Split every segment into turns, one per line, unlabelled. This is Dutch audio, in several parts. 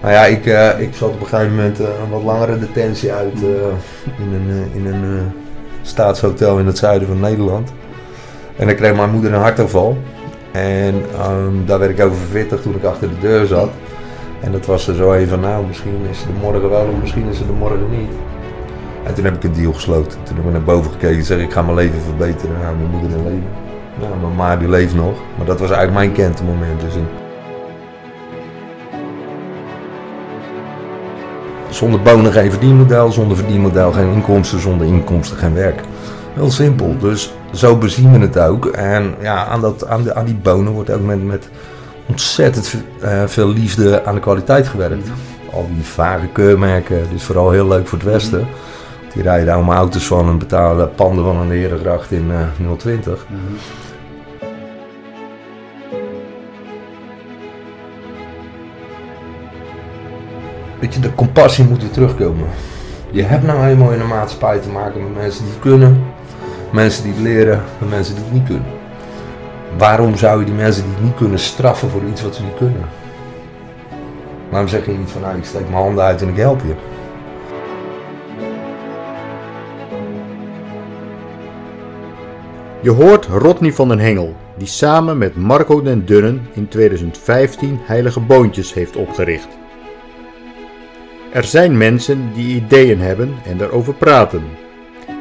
Nou ja, ik, uh, ik zat op een gegeven moment uh, een wat langere detentie uit uh, in een, in een staatshotel in het zuiden van Nederland. En dan kreeg mijn moeder een hartaanval. En um, daar werd ik over verwittigd toen ik achter de deur zat. En dat was er zo even van, nou, misschien is ze er morgen wel of misschien is ze er morgen niet. En toen heb ik een deal gesloten. Toen heb ik naar boven gekeken en zeg ik ga mijn leven verbeteren. Nou, mijn moeder in leven. Nou, mijn ma die leeft nog. Maar dat was eigenlijk mijn kentemoment. Dus. Zonder bonen geen verdienmodel, zonder verdienmodel geen inkomsten, zonder inkomsten geen werk. Heel simpel. Dus zo bezien we het ook. En ja, aan, dat, aan, de, aan die bonen wordt ook met, met ontzettend uh, veel liefde aan de kwaliteit gewerkt. Al die vage keurmerken, dus vooral heel leuk voor het Westen. Die rijden daar allemaal auto's van en betalen panden van een Herengracht in uh, 020. Mm Weet je, de compassie moet weer terugkomen. Je hebt nou eenmaal in een maatschappij te maken met mensen die het kunnen, mensen die het leren en mensen die het niet kunnen. Waarom zou je die mensen die het niet kunnen straffen voor iets wat ze niet kunnen? Waarom zeg je niet van nou ik steek mijn handen uit en ik help je?
Je hoort Rodney van den Hengel, die samen met Marco den Dunnen in 2015 Heilige Boontjes heeft opgericht. Er zijn mensen die ideeën hebben en daarover praten.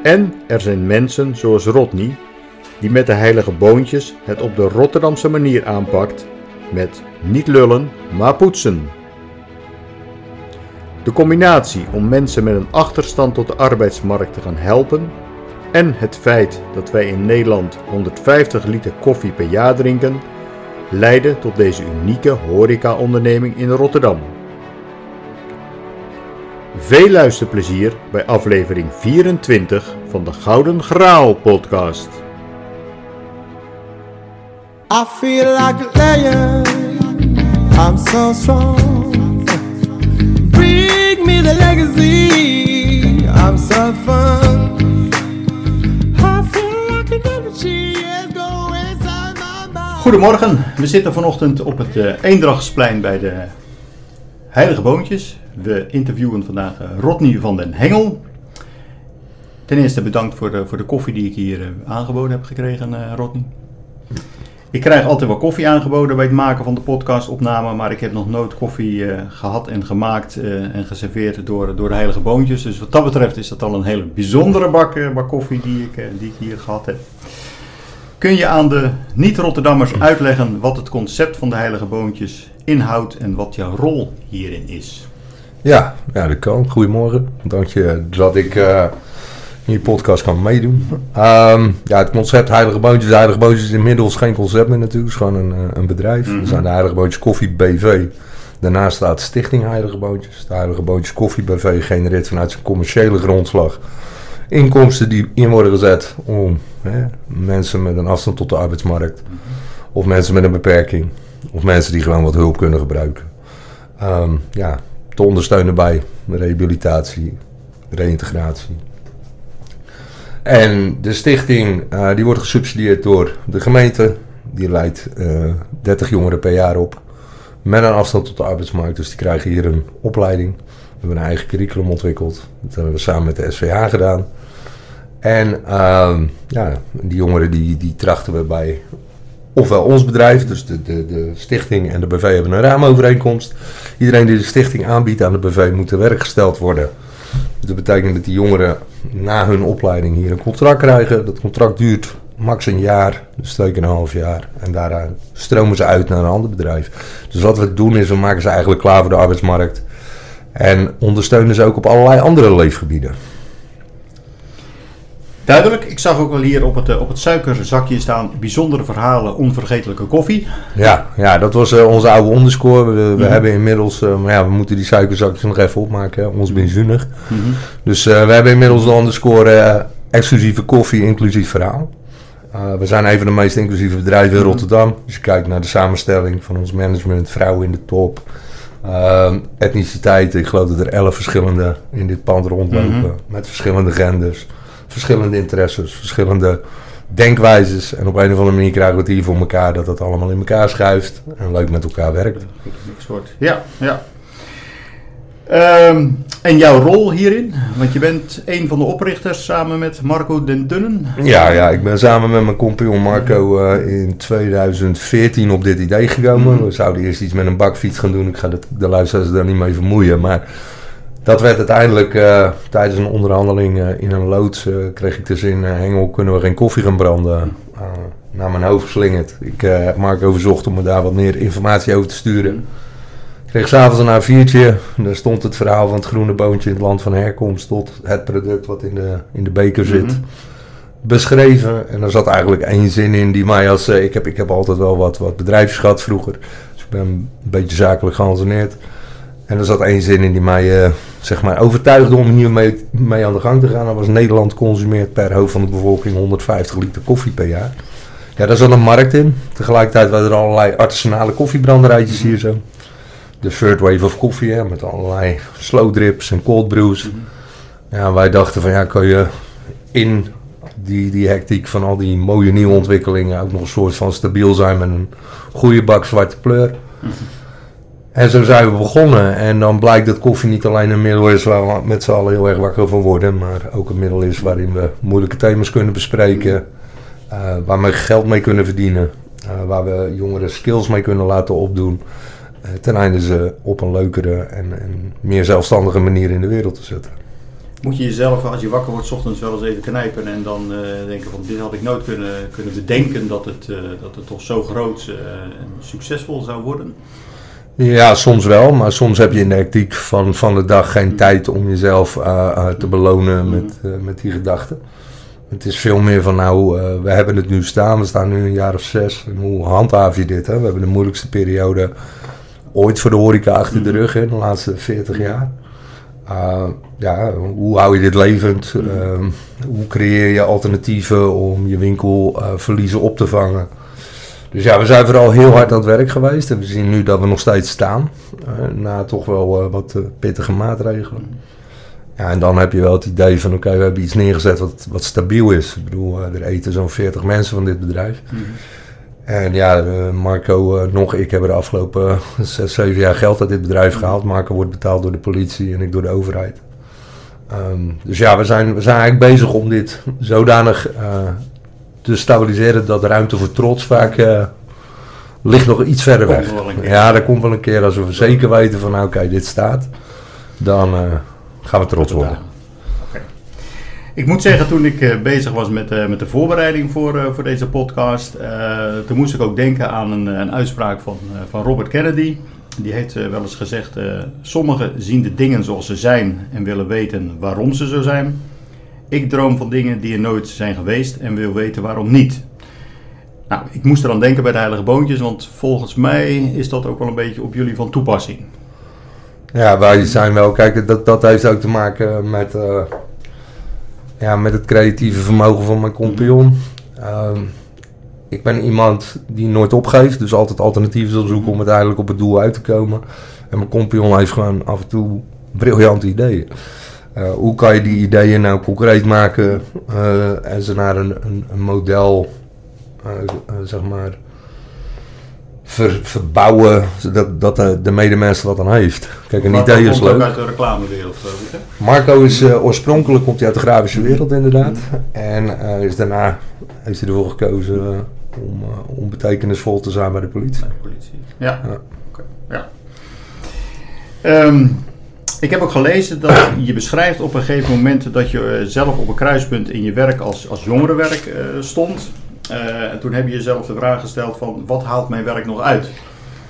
En er zijn mensen zoals Rodney, die met de heilige boontjes het op de Rotterdamse manier aanpakt, met niet lullen, maar poetsen. De combinatie om mensen met een achterstand tot de arbeidsmarkt te gaan helpen en het feit dat wij in Nederland 150 liter koffie per jaar drinken, leidde tot deze unieke horeca-onderneming in Rotterdam. Veel luisterplezier bij aflevering 24 van de Gouden Graal podcast. I feel like a lion. I'm so strong. Bring me the legacy. I'm so fun. I feel like an energy is going inside my mind. Goedemorgen, we zitten vanochtend op het uh, Eendrachtsplein bij de Heilige Boontjes. We interviewen vandaag uh, Rodney van den Hengel. Ten eerste bedankt voor de, voor de koffie die ik hier uh, aangeboden heb gekregen, Rodney. Ik krijg altijd wel koffie aangeboden bij het maken van de podcastopname, maar ik heb nog nooit koffie gehad en gemaakt en geserveerd door, door de Heilige Boontjes. Dus wat dat betreft is dat al een hele bijzondere bak, bak koffie die ik, die ik hier gehad heb. Kun je aan de niet-Rotterdammers uitleggen wat het concept van de Heilige Boontjes inhoudt en wat jouw rol hierin is?
Ja, ja dat kan. Goedemorgen. Dank je dat ik uh, in je podcast kan meedoen. Um, ja, het concept Heilige Boontjes. De Heilige Boontjes is inmiddels geen concept meer natuurlijk. Het is gewoon een, een bedrijf. Mm -hmm. We zijn de Heilige Boontjes Koffie BV. Daarnaast staat Stichting Heilige Boontjes. De Heilige Boontjes Koffie BV genereert vanuit zijn commerciële grondslag inkomsten die in worden gezet om hè, mensen met een afstand tot de arbeidsmarkt. -hmm. Of mensen met een beperking. Of mensen die gewoon wat hulp kunnen gebruiken. Um, ja, te ondersteunen bij rehabilitatie, reïntegratie. En de stichting uh, die wordt gesubsidieerd door de gemeente. Die leidt uh, 30 jongeren per jaar op. Met een afstand tot de arbeidsmarkt. Dus die krijgen hier een opleiding. We hebben een eigen curriculum ontwikkeld. Dat hebben we samen met de SVH gedaan. En uh, ja, die jongeren die, die trachten we bij ofwel ons bedrijf, dus de, de, de stichting en de BV hebben een raamovereenkomst. Iedereen die de stichting aanbiedt aan de BV moet te werk gesteld worden. Dat betekent dat die jongeren na hun opleiding hier een contract krijgen. Dat contract duurt max een jaar, dus twee een half jaar. En daarna stromen ze uit naar een ander bedrijf. Dus wat we doen is, we maken ze eigenlijk klaar voor de arbeidsmarkt. En ondersteunen ze ook op allerlei andere leefgebieden.
Duidelijk. Ik zag ook wel hier op het, op het suikerzakje staan bijzondere verhalen, onvergetelijke koffie.
Ja, ja dat was uh, onze oude onderscore. We, we -hmm. hebben inmiddels, uh, maar ja, we moeten die suikerzakjes nog even opmaken, hè, ons benzunig. Mm -hmm. Dus uh, we hebben inmiddels de onderscore exclusieve koffie, inclusief verhaal. we zijn een van de meest inclusieve bedrijven in Rotterdam. Dus je kijkt naar de samenstelling van ons management, vrouwen in de top. etniciteiten, ik geloof dat er elf verschillende in dit pand rondlopen. Mm -hmm. Met verschillende genders verschillende interesses, verschillende denkwijzes. En op een of andere manier krijgen we het hier voor elkaar dat dat allemaal in elkaar schuift en leuk met elkaar werkt.
Ja, ja. Ehm, en jouw rol hierin? Want je bent een van de oprichters samen met Marco Den Dunnen.
Ja, ja, ik ben samen met mijn compagnon Marco uh, in 2014 op dit idee gekomen. We zouden eerst iets met een bakfiets gaan doen. Ik ga de, de luisteraars daar niet mee vermoeien. Maar dat werd uiteindelijk uh, tijdens een onderhandeling uh, in een loods. kreeg ik de zin: Hengel, kunnen we geen koffie gaan branden? naar mijn hoofd geslingerd. Ik heb Marco verzocht om me daar wat meer informatie over te sturen. Ik kreeg s'avonds een A4'tje. Daar stond het verhaal van het groene boontje in het land van herkomst tot het product wat in de, in de beker zit. Mhm. Beschreven. En er zat eigenlijk één zin in die mij als. Ik, heb, ik heb altijd wel wat, wat bedrijfjes gehad vroeger. Dus ik ben een beetje zakelijk geanceneerd. En er zat één zin in die mij uh, zeg maar overtuigde om hiermee mee aan de gang te gaan. Dat was Nederland consumeert per hoofd van de bevolking 150 liter koffie per jaar. Ja, daar zat een markt in. Tegelijkertijd waren er allerlei artisanale koffiebranderijtjes hier zo de third wave of koffie, hè, met allerlei slow drips en cold brews. Ja, wij dachten van ja, kan je in die, die hectiek van al die mooie nieuwe ontwikkelingen ook nog een soort van stabiel zijn met een goede bak zwarte pleur. Mhm. En zo zijn we begonnen. En dan blijkt dat koffie niet alleen een middel is waar we met z'n allen heel erg wakker van worden, maar ook een middel is waarin we moeilijke thema's kunnen bespreken, uh, waar we geld mee kunnen verdienen, uh, waar we jongeren skills mee kunnen laten opdoen. Eh, ten einde ze op een leukere en, en, meer zelfstandige manier in de wereld te zetten.
Moet je jezelf, als je wakker wordt, ochtends wel eens even knijpen en dan denken van dit had ik nooit kunnen, kunnen bedenken dat het, dat het toch zo groot en succesvol zou worden?
Ja, soms wel, maar soms heb je in de hectiek van, van de dag geen mm. tijd om jezelf te belonen mm. met, met die gedachten. Het is veel meer van nou, we hebben het nu staan, we staan nu een jaar of zes. En hoe handhaaf je dit? Hè? We hebben de moeilijkste periode ooit voor de horeca achter de mhm. rug in de laatste 40 jaar. Ja, hoe hou je dit levend? Hoe creëer je alternatieven om je winkelverliezen op te vangen? Dus ja, we zijn vooral heel hard aan het werk geweest. En we zien nu dat we nog steeds staan. na toch wel wat pittige maatregelen. Ja, en dan heb je wel het idee van oké, we hebben iets neergezet wat, wat stabiel is. Ik bedoel, er eten zo'n 40 mensen van dit bedrijf. Mm en ja, eh, Marco, eh, nog ik hebben de afgelopen zes, zeven jaar geld uit dit bedrijf gehaald. Marco wordt betaald door de politie en ik door de overheid. Ehm, dus ja, we zijn, we zijn eigenlijk bezig om dit zodanig uh, te stabiliseren dat ruimte voor trots vaak ligt nog iets verder weg. Ja, dat komt wel een keer als we zeker weten van nou, oké, dit staat. Dan gaan we trots worden.
Ik moet zeggen, toen ik uh, bezig was met, met de voorbereiding voor, voor deze podcast, toen moest ik ook denken aan een, een uitspraak van, van Robert Kennedy. Die heeft wel eens gezegd: Sommigen zien de dingen zoals ze zijn en willen weten waarom ze zo zijn. Ik droom van dingen die er nooit zijn geweest en wil weten waarom niet. Nou, ik moest er aan denken bij de Heilige Boontjes, want volgens mij is dat ook wel een beetje op jullie van toepassing.
Ja, wij zijn wel, kijk, dat, dat heeft ook te maken met ja, met het creatieve vermogen van mijn compagnon. Ehm, ik ben iemand die nooit opgeeft, dus altijd alternatieven zal zoeken om uiteindelijk op het doel uit te komen. En mijn compagnon heeft gewoon af en toe briljante ideeën. Uh, hoe kan je die ideeën nou concreet maken uh, en ze naar een, een, een model, uh, zeg maar, ver, verbouwen, zodat dat de, de medemens wat aan heeft.
Kijk, een Marco idee is leuk. uit de reclamewereld,
Marco is oorspronkelijk komt hij uit de grafische wereld inderdaad. En is daarna heeft hij ervoor gekozen om, om betekenisvol te zijn bij de politie. Bij de politie.
Ja. ja. Okay. ja. Um, ik heb ook gelezen dat je beschrijft op een gegeven moment dat je zelf op een kruispunt in je werk als, als jongerenwerk stond. Uh, en toen heb je jezelf de vraag gesteld van wat haalt mijn werk nog uit?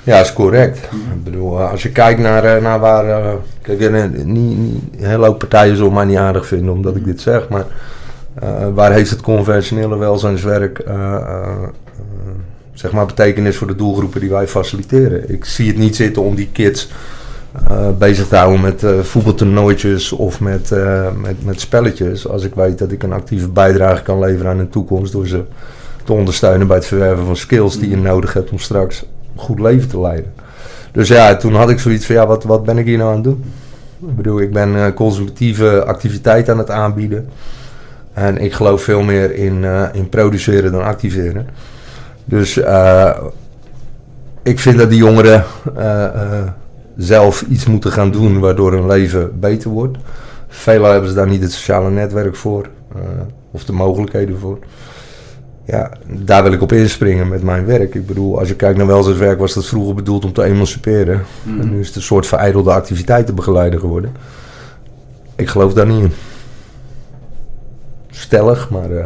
Ja, is correct. Ik bedoel, eh, als je kijkt naar, eh, naar waar... Uh, kijk, niet, niet, hele hoop partijen zullen mij niet aardig vinden omdat ik dit zeg, maar waar heeft het conventionele welzijnswerk zeg maar betekenis voor de doelgroepen die wij faciliteren? Ik zie het niet zitten om die kids bezig te houden met uh, voetbaltoernooitjes of met, met, met spelletjes. Als ik weet dat ik een actieve bijdrage kan leveren aan hun toekomst door ze te ondersteunen bij het verwerven van skills die je mm. nodig hebt om straks een goed leven te leiden. Dus ja, toen had ik zoiets van, ja, wat, wat ben ik hier nou aan het doen? Ik bedoel, ik ben uh, consumptieve activiteit aan het aanbieden. En ik geloof veel meer in, uh, in produceren dan activeren. Dus uh, ik vind dat die jongeren zelf iets moeten gaan doen waardoor hun leven beter wordt. Velen hebben ze daar niet het sociale netwerk voor eh, of de mogelijkheden voor. Ja, daar wil ik op inspringen met mijn werk. Ik bedoel, als je kijkt naar welzijnswerk, was dat vroeger bedoeld om te emanciperen.
Mhm.
En nu is het een soort verijdelde activiteitenbegeleider geworden. Ik geloof daar niet in. Stellig, maar eh,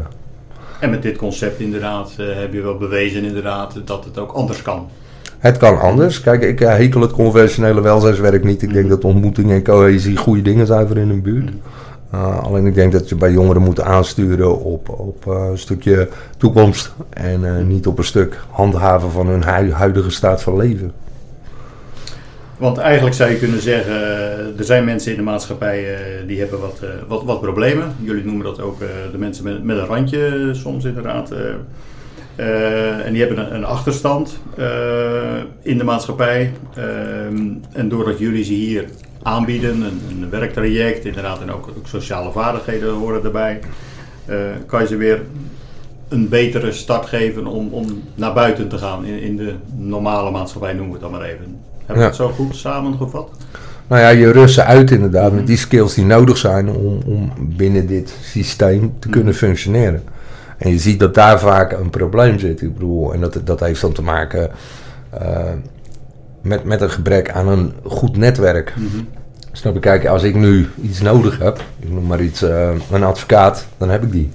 En met dit concept inderdaad eh, heb je wel bewezen inderdaad dat het ook anders kan.
Het kan anders. Kijk, ik eh, hekel het conventionele welzijnswerk niet. Ik denk dat ontmoeting en cohesie goede dingen zijn voor in een buurt. Uh, alleen ik denk dat je bij jongeren moet aansturen op, op uh, een stukje toekomst. En uh, niet op een stuk handhaven van hun hu huidige staat van leven.
Want eigenlijk zou je kunnen zeggen, er zijn mensen in de maatschappij die hebben wat, wat, wat problemen. Jullie noemen dat ook de mensen met, met een randje soms inderdaad. En die hebben een, een achterstand in de maatschappij. Ehm, en doordat jullie ze hier aanbieden, een, een, werktraject, inderdaad, en ook, ook sociale vaardigheden horen erbij. Uh, kan je ze weer een betere start geven om, om naar buiten te gaan in, in de normale maatschappij, noemen we het dan maar even. Hebben we
Ja.
het zo goed samengevat?
Nou ja, je rust ze uit inderdaad met die skills die nodig zijn om, om binnen dit systeem te kunnen functioneren. En je ziet dat daar vaak een probleem zit. Ik bedoel, en dat, dat heeft dan te maken uh, met, met een gebrek aan een goed netwerk. Snap je? Kijk, als ik nu iets nodig heb, ik noem maar iets, uh, een advocaat, dan heb ik die.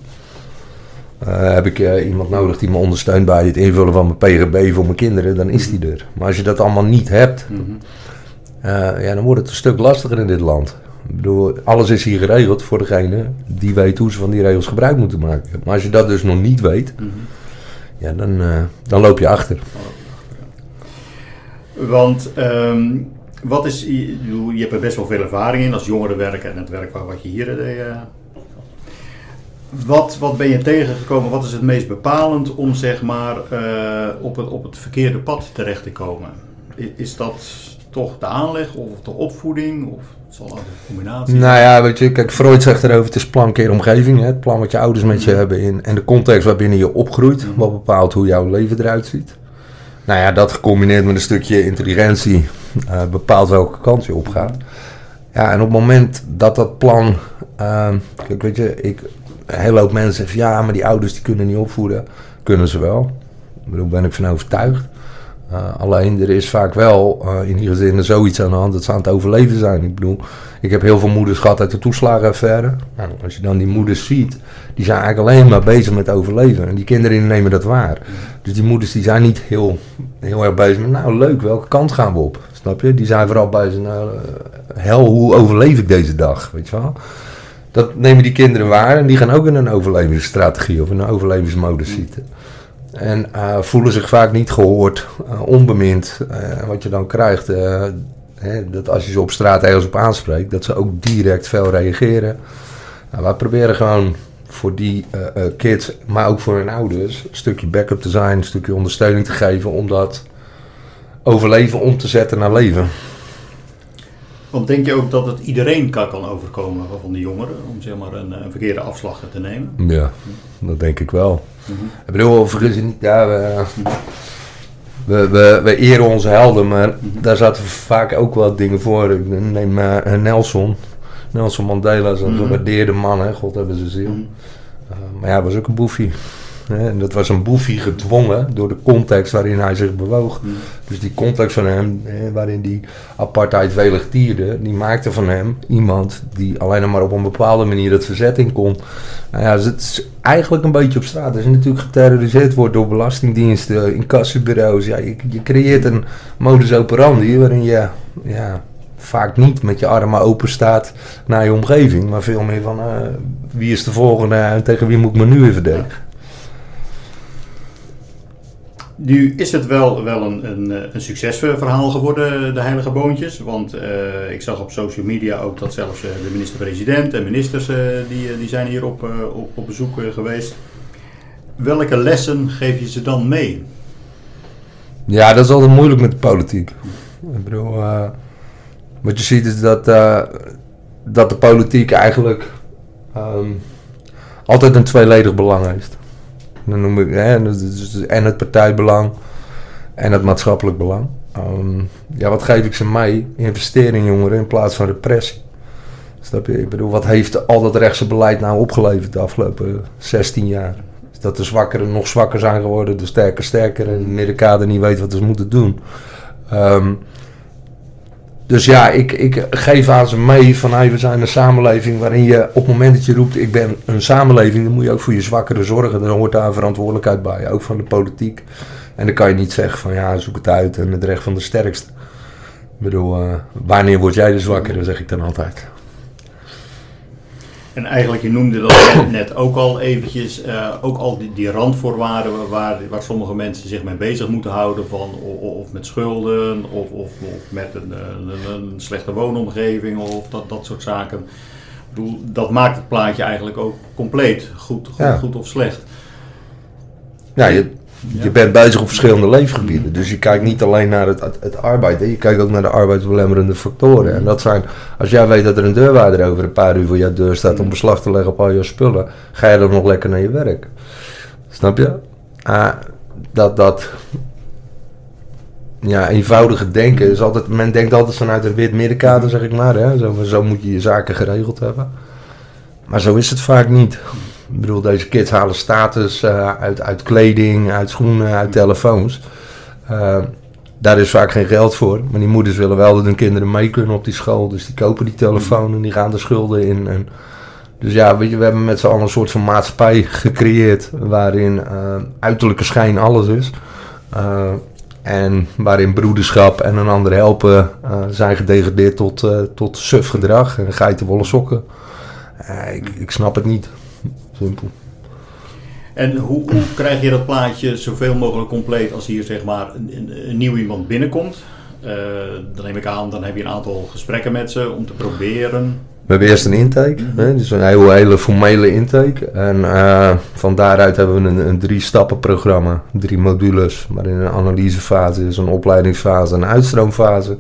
Uh, heb ik uh, iemand nodig die me ondersteunt bij het invullen van mijn PGB voor mijn kinderen, dan is die er. Maar als je dat allemaal niet hebt,
Mm
ja, dan wordt het een stuk lastiger in dit land. Bedoel, alles is hier geregeld voor degene die weet hoe ze van die regels gebruik moeten maken. Maar als je dat dus nog niet weet,
Mhm.
ja, dan, dan loop je achter.
Want um, wat is, je, je hebt er best wel veel ervaring in als jongerenwerker en het werk wat je hier deed. Uh, wat, wat ben je tegengekomen? Wat is het meest bepalend om zeg maar uh, op, het, op het verkeerde pad terecht te komen? Is dat toch de aanleg of de opvoeding? Of het zal altijd een combinatie
Nou ja, weet je, kijk, Freud zegt erover, het is plan keer omgeving. Hè? Het plan wat je ouders met je hebben in, en de context waarbinnen je opgroeit. Wat bepaalt hoe jouw leven eruit ziet. Nou ja, dat gecombineerd met een stukje intelligentie uh, bepaalt welke kant je opgaat. Ja, en op het moment dat dat plan... Uh, kijk, weet je, ik, een hele hoop mensen zeggen... Ja, maar die ouders die kunnen niet opvoeden. Kunnen ze wel. Ik bedoel, ben ik van overtuigd. Uh, alleen, er is vaak wel uh, in die gezinnen zoiets aan de hand dat ze aan het overleven zijn. Ik bedoel, ik heb heel veel moeders gehad uit de toeslagenaffaire. Nou, als je dan die moeders ziet, die zijn eigenlijk alleen maar bezig met overleven. En die kinderen nemen dat waar. Dus die moeders die zijn niet heel, heel erg bezig met, nou leuk, welke kant gaan we op? Snap je? Die zijn vooral bezig, nou, uh, hel, hoe overleef ik deze dag? Weet je wel? Dat nemen die kinderen waar en die gaan ook in een overlevingsstrategie of in een overlevingsmodus zitten. En uh, voelen zich vaak niet gehoord, uh, onbemind. Uh, wat je dan krijgt, hè, dat als je ze op straat ergens op aanspreekt, dat ze ook direct fel reageren. Nou, wij proberen gewoon voor die kids, maar ook voor hun ouders, een stukje backup te zijn, een stukje ondersteuning te geven om dat overleven om te zetten naar leven.
Want denk je ook dat het iedereen kan, overkomen van de jongeren, om zeg maar een, een verkeerde afslag te nemen?
Ja, dat denk ik wel. Mm-hmm. Ik bedoel, je niet, ja, we, we, we, we, eren onze helden, maar daar zaten vaak ook wel dingen voor. Ik neem uh, Nelson, Nelson Mandela, zo'n mm-hmm. gewaardeerde man, hè, God hebben ze ziel. Uh, maar ja, was ook een En dat was een boefie gedwongen door de context waarin hij zich bewoog. Mm. Dus die context van hem, waarin die apartheid welig tierde, die maakte van hem iemand die alleen maar op een bepaalde manier het verzet in kon. Nou ja, dus het is eigenlijk een beetje op straat. Als je natuurlijk geterroriseerd wordt door belastingdiensten, incassobureaus, ja, je, je creëert een modus operandi waarin je ja, vaak niet met je armen open staat naar je omgeving, maar veel meer van uh, wie is de volgende en tegen wie moet ik me nu weer verdedigen.
Nu is het wel, wel een, een, een succesverhaal geworden, de Heilige Boontjes. Want uh, ik zag op social media ook dat zelfs de minister-president en ministers die, die zijn hier op, op, op bezoek geweest. Welke lessen geef je ze dan mee?
Ja, dat is altijd moeilijk met de politiek. Ik bedoel, wat je ziet is dat, dat de politiek eigenlijk um, altijd een tweeledig belang heeft. Dan noem ik, hè, dus en het partijbelang en het maatschappelijk belang. ehm, ja, wat geef ik ze mee? Investering jongeren in plaats van repressie. Snap je? Ik bedoel, wat heeft al dat rechtse beleid nou opgeleverd de afgelopen 16 jaar? Is dat de zwakkeren nog zwakker zijn geworden, de sterker sterker en de middenkader niet weet wat ze moeten doen. Ehm, dus ja, ik, ik geef aan ze mee van hey, we zijn een samenleving waarin je op het moment dat je roept ik ben een samenleving, dan moet je ook voor je zwakkeren zorgen. Dan hoort daar verantwoordelijkheid bij, ook van de politiek. En dan kan je niet zeggen van ja, zoek het uit en het recht van de sterkste. Ik bedoel, uh, wanneer word jij de zwakkere, zeg ik dan altijd.
En eigenlijk, je noemde dat net ook al eventjes, uh, ook al die, die randvoorwaarden waar, waar sommige mensen zich mee bezig moeten houden, van, of, of met schulden, of, of, of met een, een, een, slechte woonomgeving, of dat, dat soort zaken. Ik bedoel, dat maakt het plaatje eigenlijk ook compleet, goed, goed, ja. goed of slecht.
Ja, je, je bent bezig op verschillende leefgebieden. Dus je kijkt niet alleen naar het, het, arbeid, hè. je kijkt ook naar de arbeidsbelemmerende factoren. En dat zijn, als jij weet dat er een deurwaarder over een paar uur voor jouw deur staat om beslag te leggen op al je spullen, ga je dan nog lekker naar je werk. Snap je? Ah, dat, dat ja, eenvoudige denken is altijd, men denkt altijd vanuit een wit middenkader, zeg ik maar. Hè. Zo, zo moet je je zaken geregeld hebben. Maar zo is het vaak niet. Ik bedoel, deze kids halen status uh, uit, uit kleding, uit schoenen, uit telefoons. Uh, daar is vaak geen geld voor. Maar die moeders willen wel dat hun kinderen mee kunnen op die school. Dus die kopen die telefoon en die gaan de schulden in. En dus ja, weet je, we hebben met z'n allen een soort van maatschappij gecreëerd. Waarin uh, uiterlijke schijn alles is. en waarin broederschap en een ander helpen zijn gedegradeerd tot, tot suf gedrag en geitenwolle sokken. ik, ik snap het niet. Simpel.
En hoe, hoe, krijg je dat plaatje zoveel mogelijk compleet als hier zeg maar een, een nieuw iemand binnenkomt? Uh, dan neem ik aan, dan heb je een aantal gesprekken met ze om te proberen.
We hebben eerst een intake, mm -hmm. dus een hele, hele formele intake. En uh, van daaruit hebben we een, een drie stappen programma, drie modules, waarin een analysefase is, een opleidingsfase en een uitstroomfase.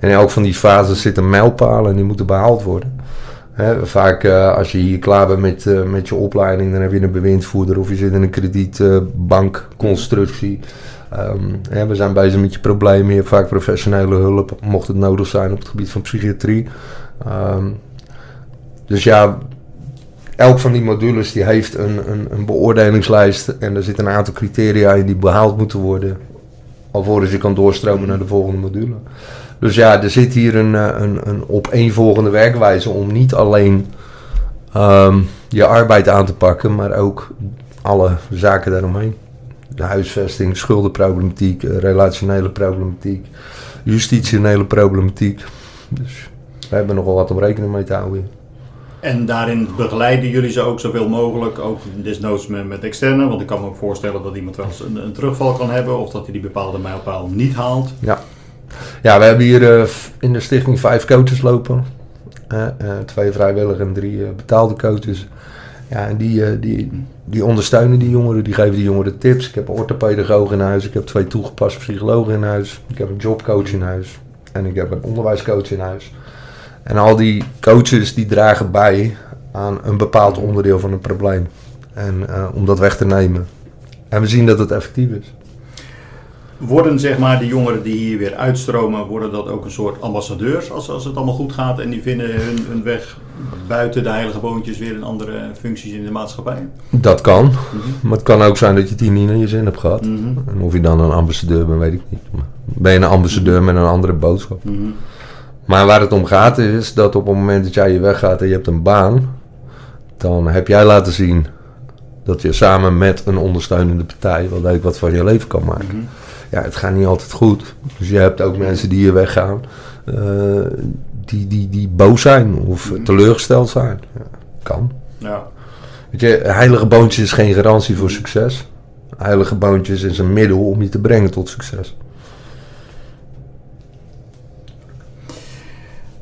En in elk van die fases zit een mijlpaal en die moeten behaald worden vaak uh, als je hier klaar bent met, uh, met je opleiding, dan heb je een bewindvoerder of je zit in een kredietbankconstructie. Um, we zijn bezig met je problemen. Je vaak professionele hulp, mocht het nodig zijn op het gebied van psychiatrie. Um, dus ja, elk van die modules die heeft een, een, een beoordelingslijst en er zitten een aantal criteria in die behaald moeten worden. Alvorens je kan doorstromen naar de volgende module. Dus ja, er zit hier een, eh, een, een opeenvolgende werkwijze om niet alleen um, je arbeid aan te pakken, maar ook alle zaken daaromheen. De huisvesting, schuldenproblematiek, eh, relationele problematiek, justitiële problematiek. Dus we hebben nogal wat om rekening mee te houden.
En daarin begeleiden jullie ze ook zoveel mogelijk, ook desnoods met, met externe. Want ik kan me ook voorstellen dat iemand wel eens een, een terugval kan hebben of dat hij die bepaalde mijlpaal niet haalt.
Ja. Ja, we hebben hier uh, in de stichting vijf coaches lopen. Uh, twee vrijwillige en drie betaalde coaches. Ja, en die, die, die ondersteunen die jongeren, die geven die jongeren tips. Ik heb een orthopedagoog in huis, ik heb twee toegepaste psychologen in huis, ik heb een jobcoach in huis en ik heb een onderwijscoach in huis. En al die coaches die dragen bij aan een bepaald onderdeel van een probleem. En om dat weg te nemen. En we zien dat het effectief is
worden zeg maar de jongeren die hier weer uitstromen, worden dat ook een soort ambassadeurs als, als het allemaal goed gaat en die vinden hun, hun weg buiten de heilige boontjes weer in andere functies in de maatschappij?
Dat kan, mm -hmm. maar het kan ook zijn dat je tien niet naar je zin hebt gehad. Mm -hmm. En of je dan een ambassadeur bent, weet ik niet. Ben je een ambassadeur mm -hmm. met een andere boodschap? Maar waar het om gaat is dat op het moment dat jij je weggaat en je hebt een baan, dan heb jij laten zien dat je samen met een ondersteunende partij wel leuk wat van je leven kan maken ja, het gaat niet altijd goed. Dus je hebt ook mensen die hier weggaan, uh, die, die, die boos zijn of mm. teleurgesteld zijn. Ja, kan. Ja. Weet je, heilige boontjes is geen garantie voor succes. Heilige boontjes is een middel om je te brengen tot succes.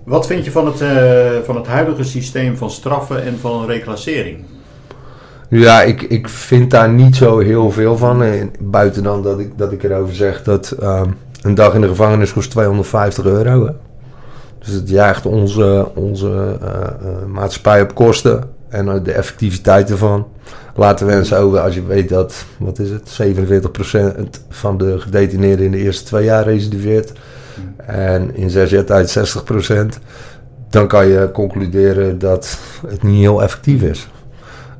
Wat vind je van het, uh, van het huidige systeem van straffen en van reclassering?
Ja, ik, ik vind daar niet zo heel veel van. Buiten dan dat ik, dat ik erover zeg dat um, een dag in de gevangenis kost 250 euro. Dus het jaagt onze, onze uh, uh, maatschappij op kosten en de effectiviteit ervan. laten mensen over, als je weet dat, wat is het, 47% van de gedetineerden in de eerste twee jaar recidiveert. En in zes jaar tijd 60%. Dan kan je concluderen dat het niet heel effectief is.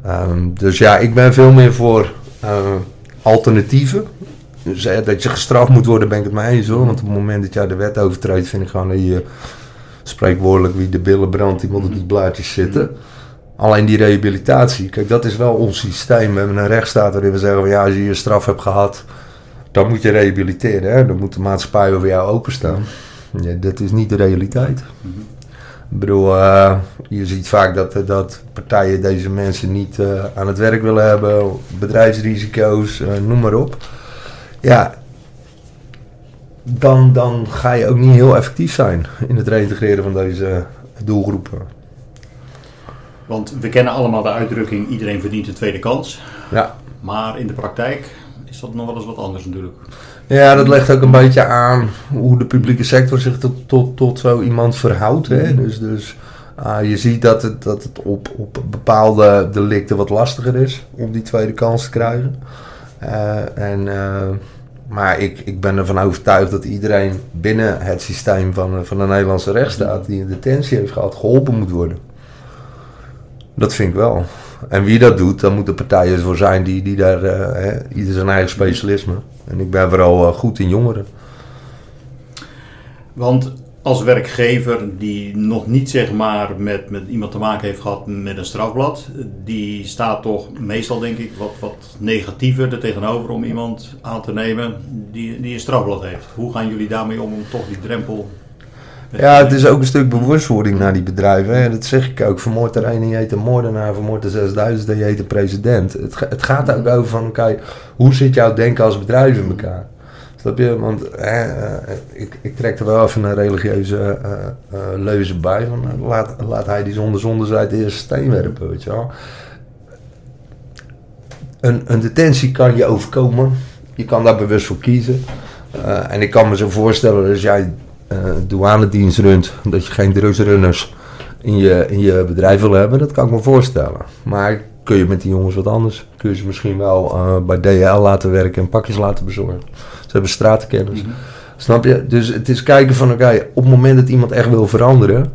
Ehm, dus ja, ik ben veel meer voor eh, alternatieven. Dus eh, dat je gestraft moet worden, ben ik het mee eens hoor. Want op het moment dat jij de wet overtreedt, vind ik gewoon dat je spreekwoordelijk wie de billen brandt, die moet op die blaadjes zitten. Alleen die rehabilitatie, kijk, dat is wel ons systeem. We hebben een rechtsstaat waarin we zeggen: ja, als je je straf hebt gehad, dan moet je rehabiliteren. Hè? Dan moet de maatschappij over jou openstaan. Ja, dat is niet de realiteit. Ik bedoel, eh, je ziet vaak dat, dat partijen deze mensen niet eh, aan het werk willen hebben, bedrijfsrisico's, eh, noem maar op. Ja, dan, dan ga je ook niet heel effectief zijn in het reintegreren van deze doelgroepen.
Want we kennen allemaal de uitdrukking: iedereen verdient een tweede kans.
Ja.
Maar in de praktijk is dat nog wel eens wat anders natuurlijk.
Ja, dat legt ook een beetje aan hoe de publieke sector zich tot, tot, tot zo iemand verhoudt. Hè? Dus, dus ah, je ziet dat het, dat het op, op bepaalde delicten wat lastiger is om die tweede kans te krijgen. Eh, en, eh, maar ik, ik ben ervan overtuigd dat iedereen binnen het systeem van, van de Nederlandse rechtsstaat die een detentie heeft gehad, geholpen moet worden. Dat vind ik wel. En wie dat doet, dan moeten partijen ervoor zijn die, die daar, uh, hè, ieder zijn eigen specialisme. En ik ben vooral uh, goed in jongeren.
Want als werkgever die nog niet zeg maar met, met iemand te maken heeft gehad met een strafblad, die staat toch meestal denk ik wat, wat negatiever er tegenover om iemand aan te nemen die, die een strafblad heeft. Hoe gaan jullie daarmee om om toch die drempel
ja, het is ook een stuk bewustwording naar die bedrijven. Hè. Dat zeg ik ook. Vermoord er een en je heet een moordenaar. Vermoord er 6000 en je heet een president. Het, het gaat ook over van, oké, hoe zit jouw denken als bedrijf in elkaar? Snap je? Want uh, ik, ik trek er wel even een religieuze uh, uh, leuze bij. Van, laat, laat hij die zonder zonde zijn de eerste steen werpen, weet je wel. Een, een detentie kan je overkomen. Je kan daar bewust voor kiezen. en ik kan me zo voorstellen, als jij douanedienst runt, dat je geen drugsrunners in je, in je bedrijf wil hebben, dat kan ik me voorstellen. Maar kun je met die jongens wat anders? Kun je ze misschien wel uh, bij DHL laten werken en pakjes laten bezorgen? Ze hebben straatkennis. Mm -hmm. Snap je? Dus het is kijken van, oké, okay, op het moment dat iemand echt wil veranderen,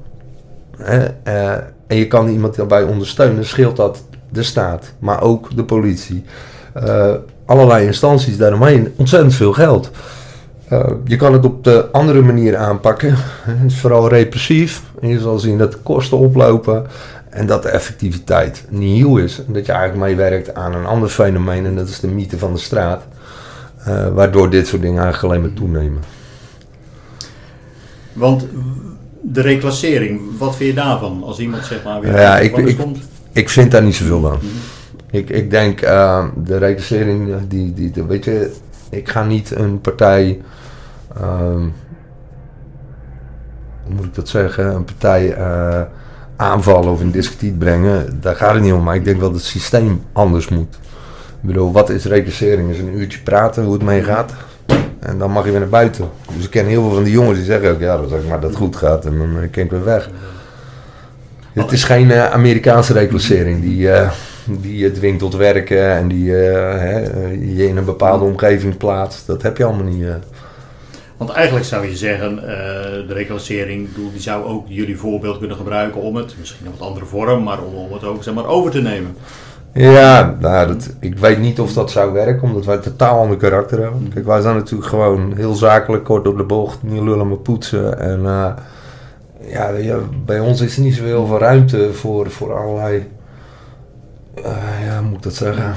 hè, uh, en je kan iemand daarbij ondersteunen, scheelt dat de staat, maar ook de politie. allerlei instanties daaromheen ontzettend veel geld. Uh, je kan het op de andere manier aanpakken. Het is vooral repressief. En je zal zien dat de kosten oplopen. En dat de effectiviteit nieuw is. En dat je eigenlijk meewerkt aan een ander fenomeen. En dat is de mythe van de straat. Uh, waardoor dit soort dingen eigenlijk alleen maar toenemen.
Want de reclassering, wat vind je daarvan? Als iemand zeg maar weer
ja, ik, ik, komt? ik vind daar niet zoveel van. Mm -hmm. Ik, ik denk, uh, de reclassering, die, die, die, weet je, ik ga niet een partij Um, hoe moet ik dat zeggen? Een partij uh, aanvallen of in discrediet brengen. Daar gaat het niet om. Maar ik denk wel dat het systeem anders moet. Ik bedoel, wat is recassering? Is een uurtje praten hoe het mee gaat. En dan mag je weer naar buiten. Dus ik ken heel veel van die jongens die zeggen ook, ja, ik maar dat goed gaat. En dan uh, ken ik weer weg. Het is geen uh, Amerikaanse reclassering die, uh, die je dwingt tot werken en die hè, je in een bepaalde omgeving plaatst. Dat heb je allemaal niet.
Want eigenlijk zou je zeggen, uh, de reclassering die zou ook jullie voorbeeld kunnen gebruiken om het, misschien in een wat andere vorm, maar om, het ook zeg maar, over te nemen.
Ja, nou, dat, ik weet niet of dat zou werken, omdat wij een totaal ander karakter hebben. Kijk, wij zijn natuurlijk gewoon heel zakelijk, kort op de bocht, niet lullen maar poetsen. En uh, ja, ja, bij ons is er niet zoveel van ruimte voor, voor allerlei, uh, ja, hoe moet ik dat zeggen,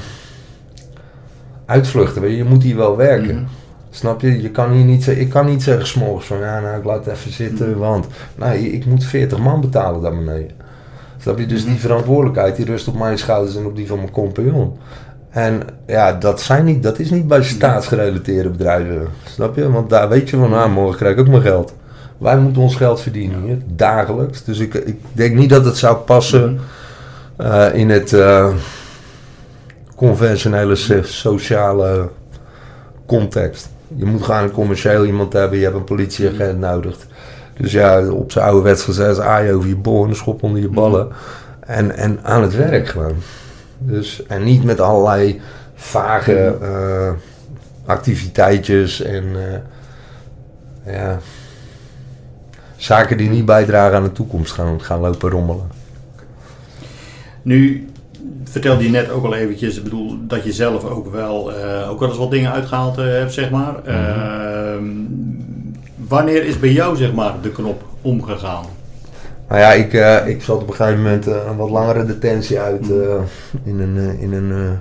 uitvluchten. Weet je, je moet hier wel werken. Mm -hmm. Snap je? je kan hier niet, ik kan niet zeggen s'morgens van ja, nou ik laat het even zitten, want nee, ik moet 40 man betalen daar beneden. Snap je? Dus die verantwoordelijkheid die rust op mijn schouders en op die van mijn compagnon. En ja, dat, zijn niet, dat is niet bij staatsgerelateerde bedrijven. Snap je? Want daar weet je van, nou, morgen krijg ik ook mijn geld. Wij moeten ons geld verdienen hier, dagelijks. Dus ik, ik denk niet dat het zou passen uh, in het uh, conventionele sociale context. Je moet gewoon een commercieel iemand hebben, je hebt een politieagent nodig. Dus ja, op zijn ouderwets gezegd, aai over je bol en schop onder je ballen. En, en aan het werk gewoon. Dus, en niet met allerlei vage eh, activiteitjes en eh, ja, zaken die niet bijdragen aan de toekomst gaan, gaan lopen rommelen.
Nu vertelde je net ook al eventjes, ik bedoel, dat je zelf ook wel, eh, ook wel eens wat dingen uitgehaald eh, hebt, zeg maar. Ehm, wanneer is bij jou, zeg maar, de knop omgegaan?
Nou ja, ik, eh, ik zat op een gegeven moment een wat langere detentie uit eh, in een, in een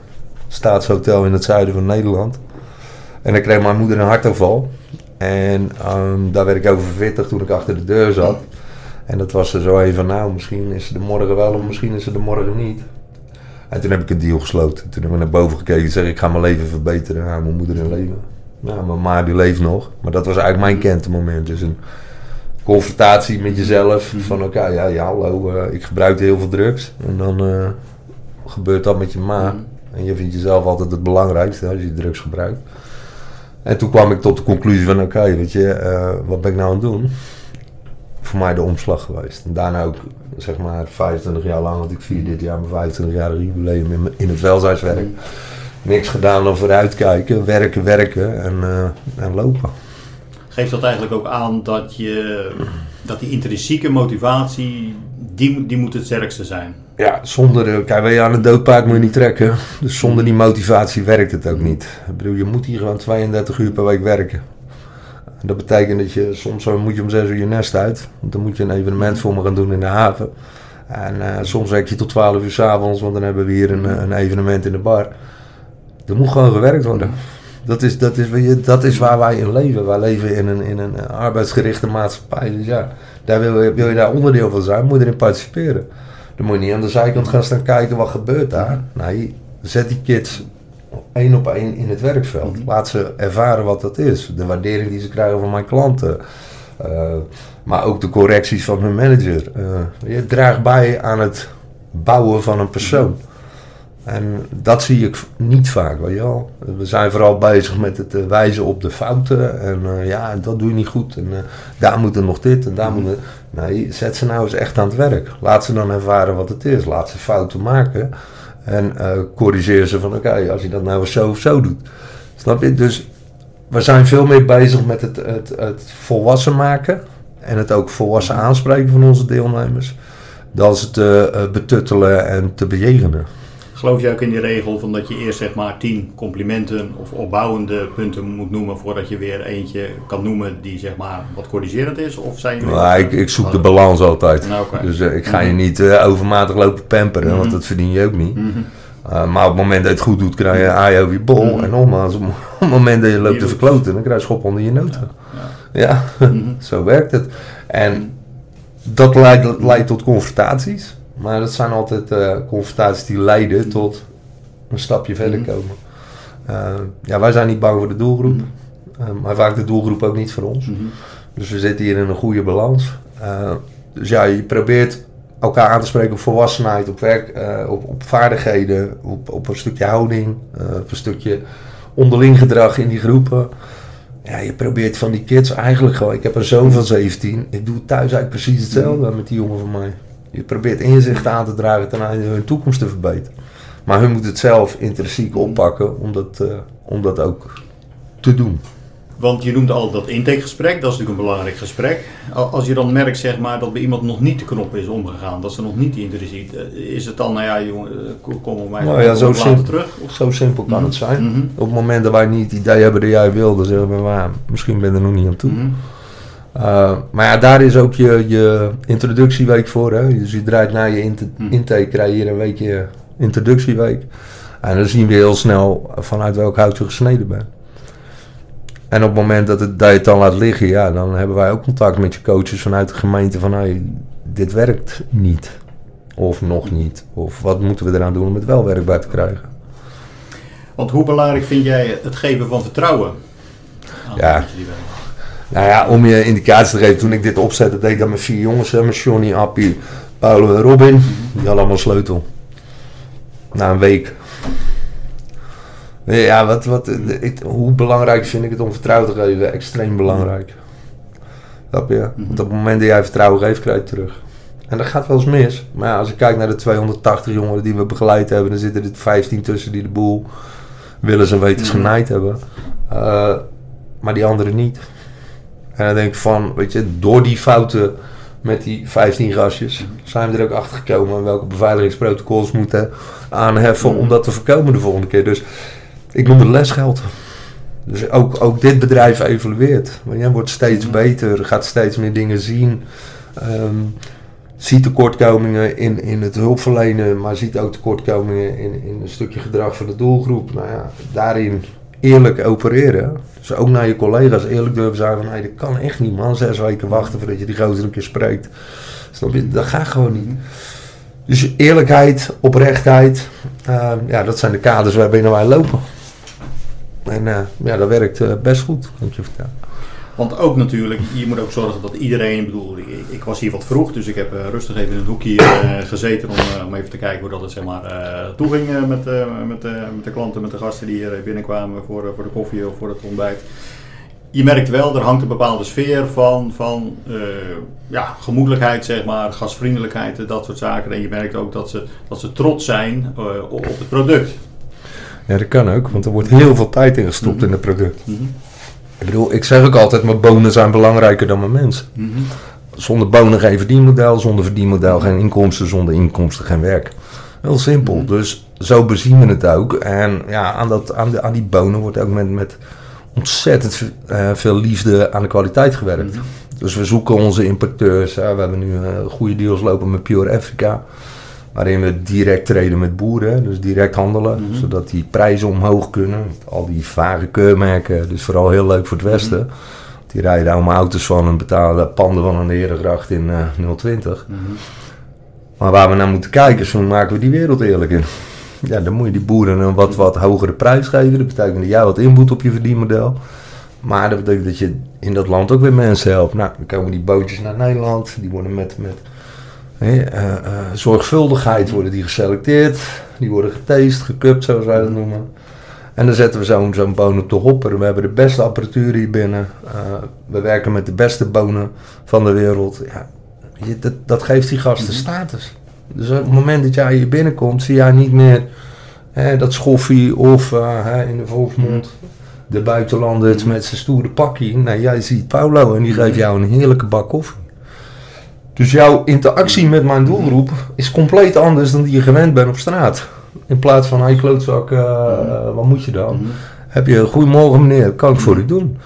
staatshotel in het zuiden van Nederland. En dan kreeg mijn moeder een hartaanval. En ehm, daar werd ik over verwittigd toen ik achter de deur zat. En dat was er zo even van, nou, misschien is ze er morgen wel of misschien is ze er morgen niet. En toen heb ik een deal gesloten. Toen heb ik naar boven gekeken en zeg ik ga mijn leven verbeteren. Hou mijn moeder in leven. Nou, mijn ma die leeft nog. Maar dat was eigenlijk mijn kentemoment. Dus een confrontatie met jezelf. Van oké, ja, ja, hallo, eh, ik gebruikte heel veel drugs. En dan eh, gebeurt dat met je ma. En je vindt jezelf altijd het belangrijkste als je drugs gebruikt. En toen kwam ik tot de conclusie van oké, weet je, eh, wat ben ik nou aan het doen? Voor mij de omslag geweest. En daarna ook, zeg maar, 25 jaar lang, want ik vier dit jaar mijn 25 jaar jubileum in, in het welzijnswerk. Niks gedaan dan vooruitkijken, werken, werken en, eh, en lopen.
Geeft dat eigenlijk ook aan dat, je, dat die intrinsieke motivatie, die, die moet het sterkste zijn?
Ja, zonder, eh, kijk, je, aan het doodpaard moet je niet trekken. Dus zonder die motivatie werkt het ook niet. Ik bedoel, je moet hier gewoon 32 uur per week werken. En dat betekent dat je soms zo moet je om 6 uur je nest uit. Want dan moet je een evenement voor me gaan doen in de haven. En eh, soms werk je tot 12 uur s'avonds, want dan hebben we hier een, eh, een evenement in de bar. Er moet gewoon gewerkt worden. Dat is, dat, is, dat is waar wij in leven. Wij leven in een, in een eh, arbeidsgerichte maatschappij. Dus ja, daar wil, je, wil je daar onderdeel van zijn, moet je erin participeren. Dan moet je niet aan de zijkant gaan staan kijken wat gebeurt daar. Nee, zet die kids één op één in het werkveld. Laat ze ervaren wat dat is. De waardering die ze krijgen van mijn klanten. Eh, maar ook de correcties van hun manager. Eh, je draagt bij aan het bouwen van een persoon. En dat zie ik niet vaak, weet je wel. We zijn vooral bezig met het eh, wijzen op de fouten. En ja, dat doe je niet goed. En daar moet er nog dit en daar moet er... Nee, zet ze nou eens echt aan het werk. Laat ze dan ervaren wat het is. Laat ze fouten maken. En eh, corrigeer ze van, oké, als je dat nou zo of zo doet. Snap je? Dus we zijn veel meer bezig met het, het, het volwassen maken. En het ook volwassen aanspreken van onze deelnemers. Dan ze te eh, betuttelen en te bejegenen.
Geloof je ook in die regel van dat je eerst zeg maar tien complimenten of opbouwende punten moet noemen voordat je weer eentje kan noemen die zeg maar wat corrigerend is? Of zijn.
Maar ik, ik zoek de balans altijd.
Nou.
Dus eh, ik ga je niet eh, overmatig lopen pamperen, want
Mhm.
dat verdien je ook niet.
Mhm.
Uh, maar op het moment dat je het goed doet, krijg je aai over je bol.
Mhm.
En nogmaals, op het moment dat je loopt
Je
te verkloten, dan krijg je schop onder je noten. Ja,
Mhm.
zo werkt het. En dat leidt, leidt tot confrontaties. Maar dat zijn altijd eh, confrontaties die leiden tot een stapje verder
Mhm.
komen. Uh, ja, wij zijn niet bang voor de doelgroep.
Mhm.
Uh, maar vaak de doelgroep ook niet voor ons.
Mhm.
Dus we zitten hier in een goede balans. Uh, dus ja, je probeert elkaar aan te spreken op volwassenheid, op werk, uh, op, op vaardigheden, op, op een stukje houding, uh, op een stukje onderling gedrag in die groepen. Ja, je probeert van die kids eigenlijk gewoon. Ik heb een zoon van 17. Ik doe thuis eigenlijk precies hetzelfde met die jongen van mij. Je probeert inzicht aan te dragen ten einde hun toekomst te verbeteren. Maar hun moet het zelf intrinsiek oppakken om dat, uh, om dat ook te doen.
Want je noemt al dat intakegesprek, dat is natuurlijk een belangrijk gesprek. Als je dan merkt zeg maar, dat bij iemand nog niet de knop is omgegaan, dat ze nog niet die interesse ziet, is het dan, nou ja jongen, kom op mij
nou ja, zo
later
simpel,
terug?
Zo simpel kan
Mhm.
het zijn.
Mhm.
Op het moment dat wij niet het idee hebben dat jij wil, dan zeggen we, maar misschien ben je er nog niet aan toe.
Mhm.
Uh, maar ja, daar is ook je, je introductieweek voor. Hè? Dus je draait na je int
Mhm.
intake, krijg je hier een weekje introductieweek. En dan zien we heel snel vanuit welk hout je gesneden bent. En op het moment dat, het, dat je het dan laat liggen, ja, dan hebben wij ook contact met je coaches vanuit de gemeente van hey, dit werkt niet. Of nog niet. Of wat moeten we eraan doen om het wel werkbaar te krijgen.
Want hoe belangrijk vind jij het geven van vertrouwen? aan
Ja. Nou ja, om je indicatie te geven, toen ik dit opzette, deed ik dat met vier jongens, hè, met Johnny, Appie, Paulo en Robin. Die hadden allemaal sleutel. Na een week. Ja, wat, wat, ik, hoe belangrijk vind ik het om vertrouwen te geven? Extreem belangrijk. Snap je? Want op het moment dat jij vertrouwen geeft, krijg je het terug. En dat gaat wel eens mis. Maar ja, als ik kijk naar de 280 jongeren die we begeleid hebben, dan zitten er 15 tussen die de boel willen ze weten
Mhm.
genaaid hebben. Eh, maar die anderen niet. En dan denk ik van, weet je, door die fouten met die 15 gastjes zijn we er ook achter gekomen welke beveiligingsprotocols moeten aanheffen om dat te voorkomen de volgende keer. Dus ik noem het lesgeld. Dus ook, ook dit bedrijf evolueert. Want jij wordt steeds beter, gaat steeds meer dingen zien. ehm, ziet tekortkomingen in, in het hulpverlenen, maar ziet ook tekortkomingen in, in een stukje gedrag van de doelgroep. Nou ja, daarin eerlijk opereren. Dus ook naar je collega's eerlijk durven zeggen van, hey, dat kan echt niet man, zes weken wachten voordat je die gozer een keer spreekt. Snap je? Dat gaat gewoon niet. Dus eerlijkheid, oprechtheid, ehm, ja, dat zijn de kaders waarbinnen wij lopen. En eh, ja, dat werkt eh, best goed, kan ik je vertellen.
Want ook natuurlijk, je moet ook zorgen dat iedereen, ik bedoel, ik, ik was hier wat vroeg, dus ik heb eh, rustig even in een hoekje eh, gezeten om, eh, om even te kijken hoe dat het zeg maar toeging met, met, met de klanten, met de gasten die hier binnenkwamen voor, voor de koffie of voor het ontbijt. Je merkt wel, er hangt een bepaalde sfeer van, van ja, gemoedelijkheid, zeg maar, gastvriendelijkheid, dat soort zaken. En je merkt ook dat ze, dat ze trots zijn op, op het product.
Ja, dat kan ook, want er wordt heel veel tijd in gestopt
Mhm.
in het product.
Mhm.
Ik bedoel, ik zeg ook altijd, mijn bonen zijn belangrijker dan mijn mens.
Mhm.
Zonder bonen geen verdienmodel, zonder verdienmodel geen inkomsten, zonder inkomsten geen werk. Heel simpel.
Mhm.
Dus zo bezien we het ook. En ja, aan, dat, aan, de, aan die bonen wordt ook met, met ontzettend eh, veel liefde aan de kwaliteit gewerkt.
Mhm.
Dus we zoeken onze importeurs. We hebben nu eh, goede deals lopen met Pure Africa. Waarin we direct treden met boeren. Dus direct handelen.
Mhm.
Zodat die prijzen omhoog kunnen. Al die vage keurmerken. Dus vooral heel leuk voor het Westen. Die rijden allemaal auto's van en betalen panden van een herengracht in eh 020.
Mhm.
Maar waar we naar moeten kijken is hoe maken we die wereld eerlijk in. Ja, dan moet je die boeren een wat, wat hogere prijs geven. Dat betekent dat jij wat inboet op je verdienmodel. Maar dat betekent dat je in dat land ook weer mensen helpt. Nou, dan komen die bootjes naar Nederland. Die worden met, met eh, eh, zorgvuldigheid worden die geselecteerd. Die worden getast, gekupt zoals wij dat noemen. En dan zetten we zo'n zo'n boon op de hopper. We hebben de beste apparatuur hier binnen. Eh, we werken met de beste bonen van de wereld. Ja, je, dat, dat geeft die gasten status. Dus op het moment dat jij hier binnenkomt, zie jij niet meer hè, dat schoffie of hè, in de volksmond de buitenlanders met zijn stoere pakje. Nee, jij ziet Paulo en die geeft jou een heerlijke bak koffie. Dus jouw interactie met mijn doelgroep is compleet anders dan die je gewend bent op straat. In plaats van, hey klootzak, eh, eh, wat moet je dan?
Mhm.
Heb je, goedemorgen meneer, kan ik voor u doen?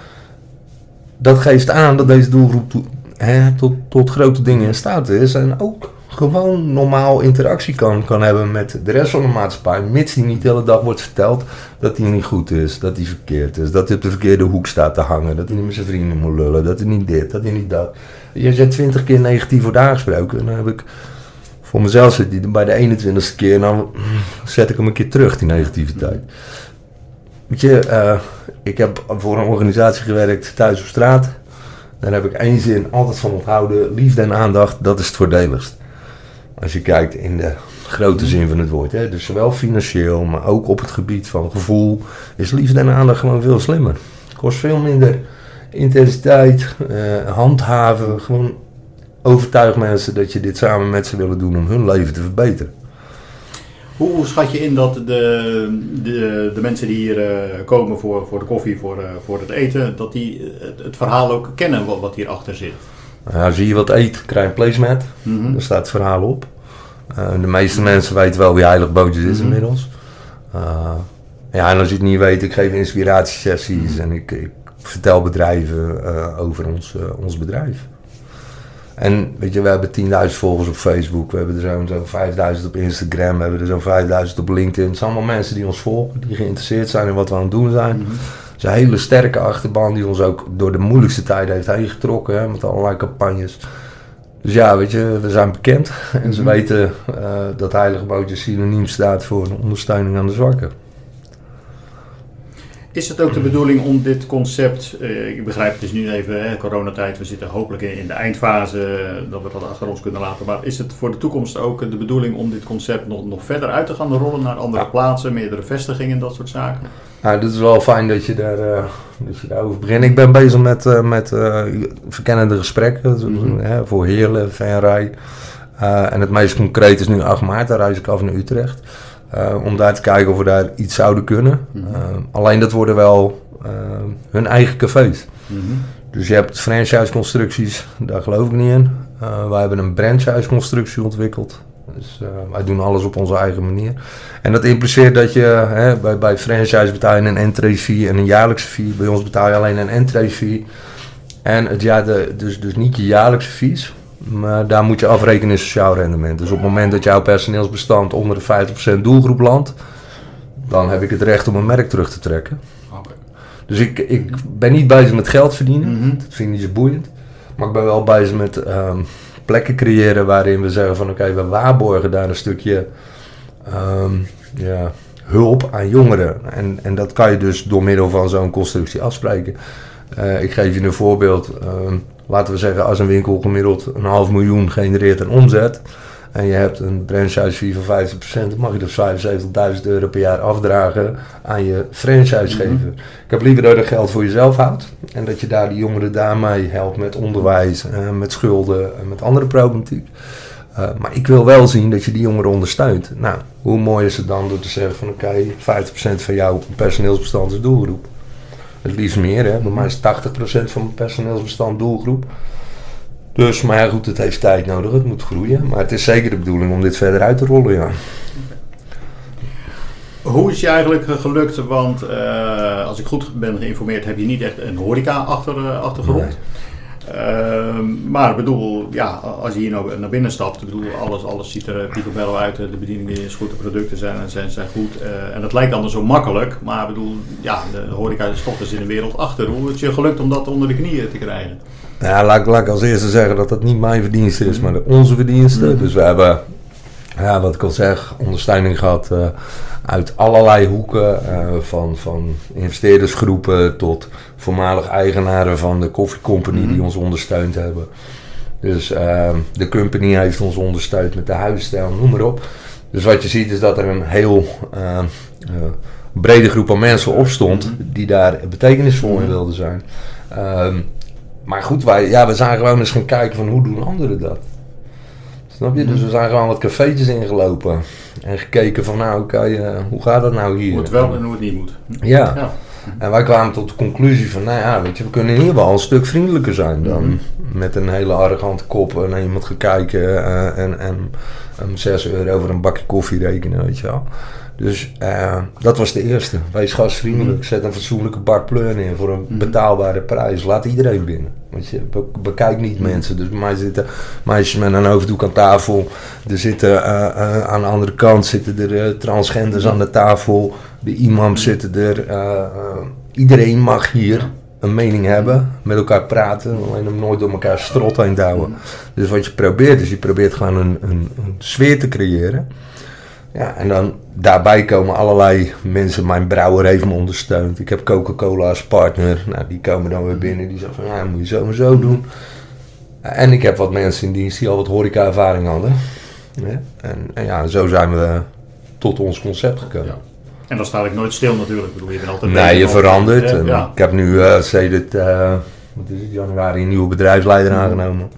Dat geeft aan dat deze doelgroep hè, tot, tot grote dingen in staat is. En ook gewoon normaal interactie kan, kan hebben met de rest van de maatschappij. Mits die niet de hele dag wordt verteld dat hij niet goed is, dat hij verkeerd is. Dat hij op de verkeerde hoek staat te hangen. Dat hij niet met zijn vrienden moet lullen. Dat hij niet dit, dat hij niet dat. Je zet twintig keer negatief aangesproken. En dan heb ik voor mezelf zit bij de 21ste keer. Dan zet ik hem een keer terug, die negativiteit. Weet je, eh, ik heb voor een organisatie gewerkt thuis op straat. Daar heb ik één zin altijd van onthouden. Liefde en aandacht, dat is het voordeligst. Als je kijkt in de grote zin van het woord. Hè? Dus zowel financieel, maar ook op het gebied van gevoel. Is liefde en aandacht gewoon veel slimmer. Het kost veel minder intensiteit, eh, handhaven. Gewoon overtuig mensen dat je dit samen met ze willen doen om hun leven te verbeteren.
Hoe, schat je in dat de, de, de mensen die hier eh, komen voor, voor de koffie, voor, eh, voor het eten, dat die het, het verhaal ook kennen wat, wat hierachter zit?
Nou ja, zie je wat eet, krijg een placemat.
Mhm.
Daar staat het verhaal op. De meeste mensen weten wel wie Heilig Bootjes is
Mhm.
inmiddels. Ja, en als je het niet weet, ik geef inspiratiesessies en ik, ik vertel bedrijven eh, over ons, eh, ons bedrijf. En weet je, we hebben 10.000 volgers op Facebook, we hebben er zo'n zo 5.000 op Instagram, we hebben er zo'n 5.000 op LinkedIn. Het zijn allemaal mensen die ons volgen, die geïnteresseerd zijn in wat we aan het doen zijn.
Mhm.
Het is een hele sterke achterban die ons ook door de moeilijkste tijden heeft heen getrokken, hè, met allerlei campagnes. Dus ja, weet je, we zijn bekend en ze
Mhm.
weten eh, dat Heilige Bootje synoniem staat voor ondersteuning aan de zwakken.
Is het ook de bedoeling om dit concept, eh, ik begrijp het is nu even hè, coronatijd, we zitten hopelijk in de eindfase, eh, dat we dat achter ons kunnen laten. Maar is het voor de toekomst ook de bedoeling om dit concept nog, nog verder uit te gaan rollen naar andere
Ja.
plaatsen, meerdere vestigingen, dat soort zaken?
Nou, dit is wel fijn dat je, daar, eh, dat je daarover begint. Ik ben bezig met, met verkennende gesprekken
Mhm.
hè, voor Heerlen, Venray. En het meest concreet is nu 8 maart, daar reis ik af naar Utrecht. Eh, om daar te kijken of we daar iets zouden kunnen.
Mhm.
Eh, alleen dat worden wel eh, hun eigen cafés.
Mhm.
Dus je hebt franchise-constructies, daar geloof ik niet in. Wij hebben een franchise-constructie ontwikkeld. Dus wij doen alles op onze eigen manier. En dat impliceert dat je hè, bij, bij franchise betaal je een entree fee en een jaarlijkse fee. Bij ons betaal je alleen een entree fee. En het de, dus, dus niet je jaarlijkse fees. Maar daar moet je afrekenen in sociaal rendement. Dus op het moment dat jouw personeelsbestand onder de 50% doelgroep landt, dan heb ik het recht om een merk terug te trekken. Dus ik, ik ben niet bezig met geld verdienen. Dat vind ik niet zo boeiend. Maar ik ben wel bezig met ehm, plekken creëren waarin we zeggen van oké, we waarborgen daar een stukje ehm, ja, hulp aan jongeren. En, en dat kan je dus door middel van zo'n constructie afspreken. Eh, ik geef je een voorbeeld. Ehm, laten we zeggen, als een winkel gemiddeld een half miljoen genereert aan omzet. En je hebt een franchise fee van 50%, dan mag je dus 75.000 euro per jaar afdragen aan je franchisegever. Ik heb liever dat je geld voor jezelf houdt. En dat je daar die jongeren daarmee helpt met onderwijs, eh, met schulden en met andere problematiek. Eh, maar ik wil wel zien dat je die jongeren ondersteunt. Nou, hoe mooi is het dan door te zeggen van oké, 50% van jouw personeelsbestand is doelgroep. Het liefst meer, hè. Bij mij is 80% van mijn personeelsbestand doelgroep. Dus, maar ja, goed, het heeft tijd nodig, het moet groeien. Maar het is zeker de bedoeling om dit verder uit te rollen, ja.
Hoe is je eigenlijk gelukt? Want eh, als ik goed ben geïnformeerd, heb je niet echt een horeca-achtergrond.
Nee.
Ehm, maar ik bedoel, ja, als je hier nou naar binnen stapt, bedoel, alles, alles ziet er picobello uit, de bediening is goed, de producten zijn, zijn, zijn goed. eh, en dat lijkt dan zo makkelijk, maar ik bedoel, ja, de horeca is toch dus in de wereld achter. Hoe is het je gelukt om dat onder de knieën te krijgen?
Ja, laat, ik- laat ik als eerste zeggen dat dat niet mijn verdienste is, maar de onze verdienste.
Mhm.
Dus we hebben, ja, wat ik al zeg, ondersteuning gehad eh, uit allerlei hoeken. eh, van, van investeerdersgroepen tot voormalig eigenaren van de koffiecompany
Mhm.
die ons ondersteund hebben. Dus eh, de company heeft ons ondersteund met de huisstijl, noem maar op. Dus wat je ziet is dat er een heel eh, eh, brede groep van mensen opstond die daar betekenisvol in wilden zijn. Ehm, maar goed, wij, ja, we zijn gewoon eens gaan kijken van hoe doen anderen dat. Snap je? Dus we zijn gewoon wat cafeetjes ingelopen. En gekeken van nou oké, eh, hoe gaat dat nou hier?
Hoe het wel en hoe het niet moet.
Ja.
Ja.
En wij kwamen tot de conclusie van, nou ja, weet je, we kunnen in ieder geval een stuk vriendelijker zijn dan
Mhm.
met een hele arrogante kop naar iemand gaan kijken eh, en, en um, 6 euro over een bakje koffie rekenen, weet je wel. Dus eh, dat was de eerste. Wees gastvriendelijk, zet een fatsoenlijke bak pleur neer voor een
Mhm.
betaalbare prijs. Laat iedereen binnen. Want je be- bekijkt niet mensen. Dus bij mij zitten meisjes met een hoofddoek aan tafel. Er zitten eh, eh, aan de andere kant zitten er transgenders aan de tafel. De imams zitten er. iedereen mag hier een mening hebben, met elkaar praten, alleen om nooit door elkaar strot heen houden. Dus wat je probeert, is je probeert gewoon een, een, een sfeer te creëren. Ja, en dan daarbij komen allerlei mensen. Mijn brouwer heeft me ondersteund. Ik heb Coca-Cola als partner. Nou, die komen dan weer binnen. Die zeggen van, ja, moet je zo en zo doen. En ik heb wat mensen in dienst die al wat horeca-ervaring hadden. Ja, en, en ja, zo zijn we tot ons concept gekomen.
Ja. En dan sta ik nooit stil natuurlijk. Ik bedoel, je bent altijd
Nee, je verandert.
Ja,
En
ja.
Ik heb nu eh sedert wat is het, januari een nieuwe bedrijfsleider aangenomen.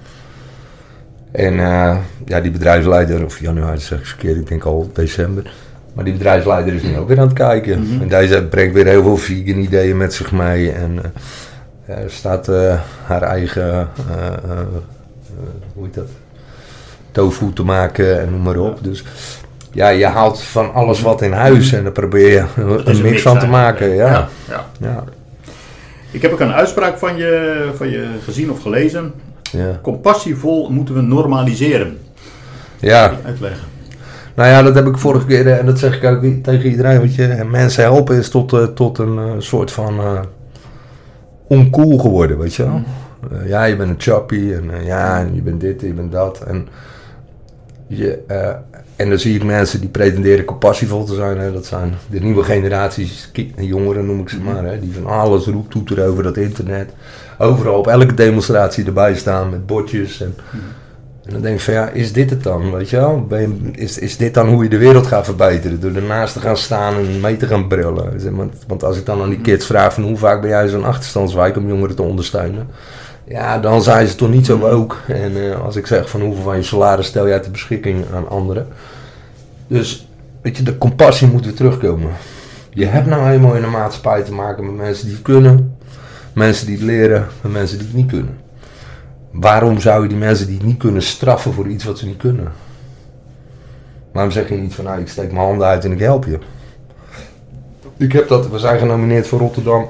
En eh, ja, die bedrijfsleider, of januari zeg ik verkeerd, ik denk al december. Maar die bedrijfsleider is nu ook weer aan het kijken.
Mhm.
En deze brengt weer heel veel vegan ideeën met zich mee. En eh, eh, staat haar eigen, hoe heet dat, tofu te maken en noem maar op. Dus ja, je haalt van alles wat in huis en dan probeer je een mix van te maken. Ja.
Ja, ja.
Ja.
Ik heb ook een uitspraak van je, van je gezien of gelezen.
Ja.
Compassievol moeten we normaliseren.
ja,
Uitleggen.
nou ja, dat heb ik vorige keer eh, en dat zeg ik ook tegen iedereen. Want je, mensen helpen is tot, eh, tot een eh, soort van oncool geworden, weet je wel. Eh, ja, je bent een chappie en ja, en je bent dit, je bent dat. En, je, en dan zie ik mensen die pretenderen compassievol te zijn. Hè. Dat zijn de nieuwe generaties, jongeren noem ik ze maar. Hè, die van alles roept, toeteren over dat internet. Overal op elke demonstratie erbij staan met bordjes. En, en dan denk ik van ja, is dit het dan? Weet je wel? Je- is, is dit dan hoe je de wereld gaat verbeteren? Door ernaast te gaan staan en mee te gaan brullen. Want, want als ik dan aan die kids vraag van hoe vaak ben jij zo'n achterstandswijk om jongeren te ondersteunen? Ja, dan zijn ze toch niet zo ook. En eh, als ik zeg van hoeveel van je salaris stel jij ter beschikking aan anderen. Dus, weet je, de compassie moet weer terugkomen. Je hebt nou eenmaal in de maatschappij te maken met mensen die kunnen. Mensen die het leren en mensen die het niet kunnen. Waarom zou je die mensen die het niet kunnen straffen voor iets wat ze niet kunnen? Waarom zeg je niet van nou, ik steek mijn handen uit en ik help je? Ik heb dat, we zijn genomineerd voor Rotterdam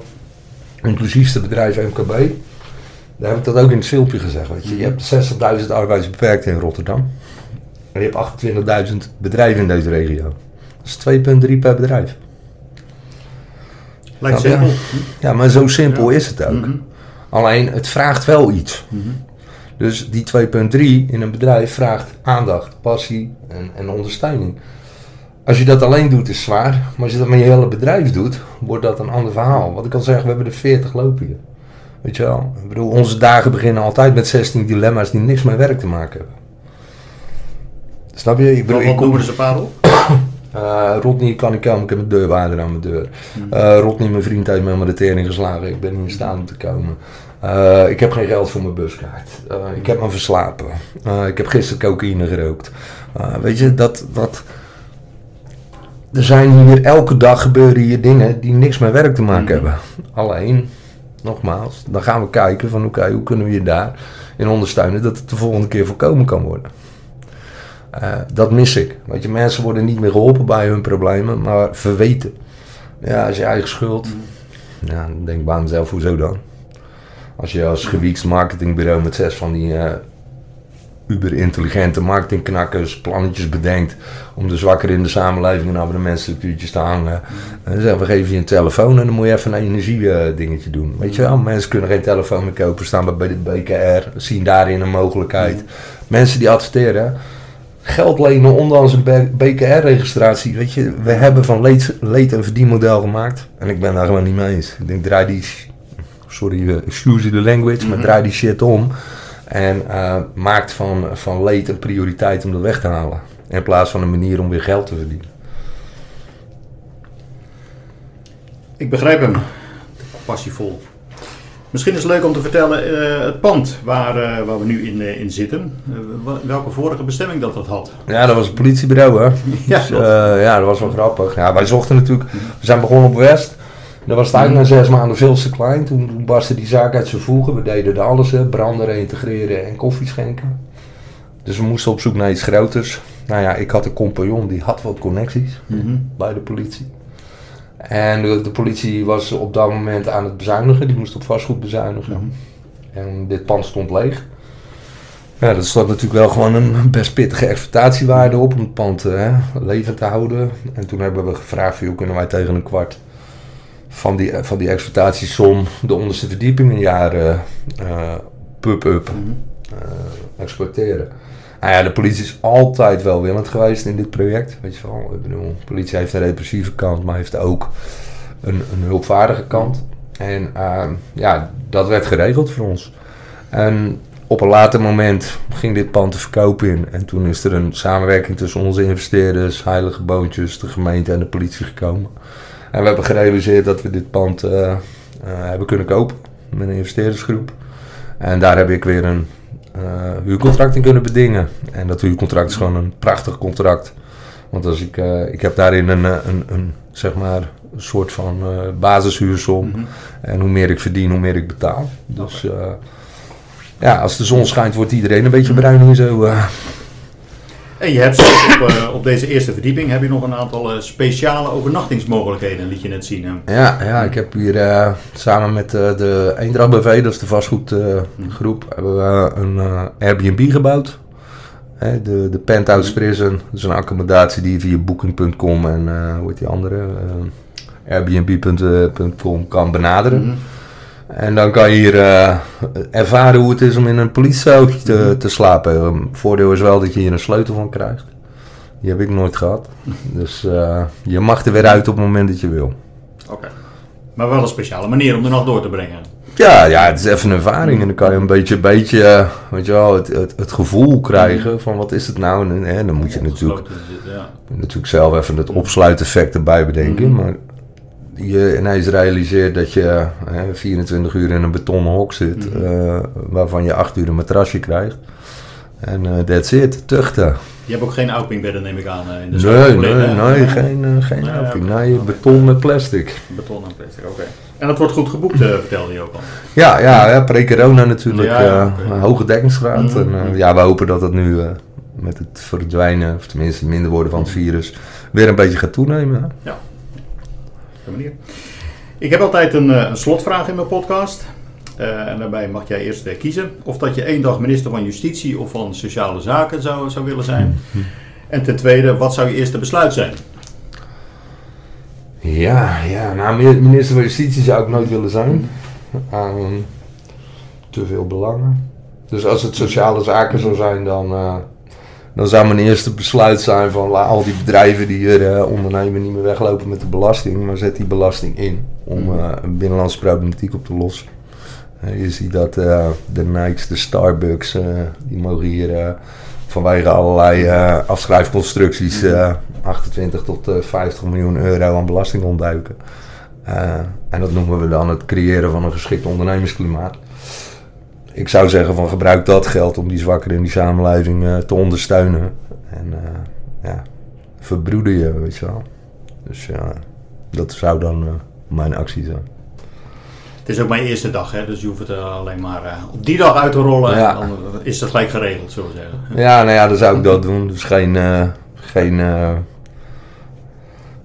inclusiefste bedrijf MKB. Daar heb ik dat ook in het filmpje gezegd. Weet je. je hebt 60.000 arbeidsbeperkten in Rotterdam. En je hebt 28.000 bedrijven in deze regio. Dat is 2,3 per bedrijf.
Lijkt simpel.
Ja, maar zo simpel is het ook.
Mhm.
Alleen, het vraagt wel iets. Dus die 2.3 in een bedrijf vraagt aandacht, passie en, en ondersteuning. Als je dat alleen doet is zwaar, maar als je dat met je hele bedrijf doet, wordt dat een ander verhaal. Wat ik al zeg, we hebben er 40 lopen hier. Weet je wel? Ik bedoel, onze dagen beginnen altijd met 16 dilemma's die niks met werk te maken hebben. Snap je? Ik bedoel, ik kom,
ze een
eh, Rodney kan ik komen, ik heb een deurwaarder aan mijn deur. Eh Rodney, mijn vriend, heeft me met de tering geslagen. Ik ben niet in staat om te komen. Eh, ik heb geen geld voor mijn buskaart. Ik heb me verslapen. Ik heb gisteren cocaïne gerookt. Weet je, dat, dat... Er zijn hier elke dag gebeuren hier dingen die niks met werk te maken hebben. Alleen, nogmaals, dan gaan we kijken van oké, hoe kunnen we je daar in ondersteunen dat het de volgende keer voorkomen kan worden. Eh, dat mis ik. Weet je, mensen worden niet meer geholpen bij hun problemen, maar verweten. Ja, als je eigen schuld. Ja, dan denk ik bij mezelf, hoezo dan? Als je als gewiekst marketingbureau met zes van die eh uber-intelligente marketingknakkers plannetjes bedenkt om de zwakker in de samenleving een abonnementstructuurtjes te hangen. En dan zeggen we geven je een telefoon en dan moet je even een energie-dingetje doen. Weet je wel, mensen kunnen geen telefoon meer kopen, staan bij de BKR, zien daarin een mogelijkheid. Mensen die adverteren, geld lenen ondanks een BKR-registratie. Weet je, we hebben van leed, leed een verdienmodel gemaakt. En ik ben daar gewoon niet mee eens. Ik denk, draai die, sorry, eh, excuse the language, maar draai die shit om. En eh, maakt van, van leed een prioriteit om dat weg te halen. In plaats van een manier om weer geld te verdienen.
Ik begrijp hem. Passievol. Misschien is het leuk om te vertellen eh, het pand waar, eh, waar we nu in, eh, in zitten. Welke vorige bestemming dat dat had.
Ja, dat was een politiebureau, hè?
Ja,
Dus, ja, dat was wel grappig. Ja, wij zochten natuurlijk... We zijn begonnen op West. Dat was het eigenlijk na zes maanden veel te klein. Toen, toen barstte die zaak uit zijn voegen. We deden er alles, hè. Branden, reintegreren en koffie schenken. Dus we moesten op zoek naar iets groters. Nou ja, ik had een compagnon, die had wat connecties
Mhm.
bij de politie. En de, de politie was op dat moment aan het bezuinigen. Die moest op vastgoed bezuinigen. En dit pand stond leeg. Ja, dat stond natuurlijk wel gewoon een best pittige exploitatiewaarde op om het pand eh, levend te houden. En toen hebben we gevraagd, hoe kunnen wij tegen een kwart van die, van die exploitatiesom de onderste verdieping een jaar eh, eh, pub-up eh, exploiteren. Nou ja, de politie is altijd welwillend geweest in dit project. Weet je wel, ik bedoel, de politie heeft een repressieve kant, maar heeft ook een, een hulpvaardige kant. En ehm, ja, dat werd geregeld voor ons. En op een later moment ging dit pand te verkopen in. En toen is er een samenwerking tussen onze investeerders, Heilige Boontjes, de gemeente en de politie gekomen. En we hebben gerealiseerd dat we dit pand eh, eh, hebben kunnen kopen met een investeerdersgroep. En daar heb ik weer een huurcontract in kunnen bedingen. En dat huurcontract is gewoon een prachtig contract. Want als ik, eh, ik heb daarin een, eh, een, een, zeg maar, een soort van eh, basishuursom.
Mhm.
En hoe meer ik verdien, hoe meer ik betaal. Dus eh, ja, als de zon schijnt, wordt iedereen een beetje bruin hier zo. eh.
En je hebt op, eh, op deze eerste verdieping heb je nog een aantal eh, speciale overnachtingsmogelijkheden, liet je net zien. hè?
Ja, ja, ik heb hier eh, samen met de Eendracht BV, dat is de vastgoedgroep, hebben we een Airbnb gebouwd. Hè, de, de Penthouse Prison, dat is een accommodatie die je via booking.com en hoe heet die andere, airbnb.com kan benaderen.
Mhm.
En dan kan je hier eh, ervaren hoe het is om in een politiecel te, te slapen. Um, voordeel is wel dat je hier een sleutel van krijgt. Die heb ik nooit gehad. Dus eh, je mag er weer uit op het moment dat je wil.
Oké. Maar wel een speciale manier om de nacht door te brengen.
Ja, ja, het is even een ervaring. En dan kan je een beetje, beetje eh, weet je wel, het, het, het gevoel krijgen van wat is het nou. En, hè, dan moet je natuurlijk, natuurlijk zelf even het opsluiteffect erbij bedenken.
Mhm.
Maar je ineens realiseert dat je hè, 24 uur in een betonnen hok zit,
Mhm.
eh, waarvan je 8 uur een matrasje krijgt. En eh that's it, tuchten.
Je hebt ook geen outpingbedden, neem ik aan, eh, in de
Nee, nee, nee, geen, geen
Nee, oké.
Nee, beton met plastic.
Beton en plastic, oké. En dat wordt goed geboekt, vertelde je ook al.
Ja, ja, ja pre-corona natuurlijk.
Ja,
hoge dekkingsgraad.
Mhm.
En, eh, ja, we hopen dat het nu met het verdwijnen, of tenminste minder worden van het virus, weer een beetje gaat toenemen.
Ja, Ik heb altijd een, eh, een slotvraag in mijn podcast. Eh, en daarbij mag jij eerst eh, kiezen of dat je één dag minister van Justitie of van Sociale Zaken zou, zou willen zijn. En ten tweede, wat zou je eerste besluit zijn?
Ja, ja, nou, mi- minister van Justitie zou ik nooit willen zijn. Ehm, te veel belangen. Dus als het sociale zaken zou zijn, dan, dan zou mijn eerste besluit zijn van al die bedrijven die hier eh, ondernemen niet meer weglopen met de belasting, maar zet die belasting in om eh, een binnenlandse problematiek op te lossen. Eh, je ziet dat de Nikes, de Starbucks, die mogen hier vanwege allerlei afschrijfconstructies eh, 28 tot eh, 50 miljoen euro aan belasting ontduiken. En dat noemen we dan het creëren van een geschikt ondernemersklimaat. Ik zou zeggen van gebruik dat geld om die zwakkeren in die samenleving eh, te ondersteunen. En eh, ja, verbroeder je, weet je wel. Dus ja, dat zou dan eh, mijn actie zijn.
Het is ook mijn eerste dag, hè, dus je hoeft het alleen maar op die dag uit te rollen.
Ja.
Dan is het gelijk geregeld, zullen we zeggen.
Ja, nou ja, dan zou ik dat doen. Dus geen, geen,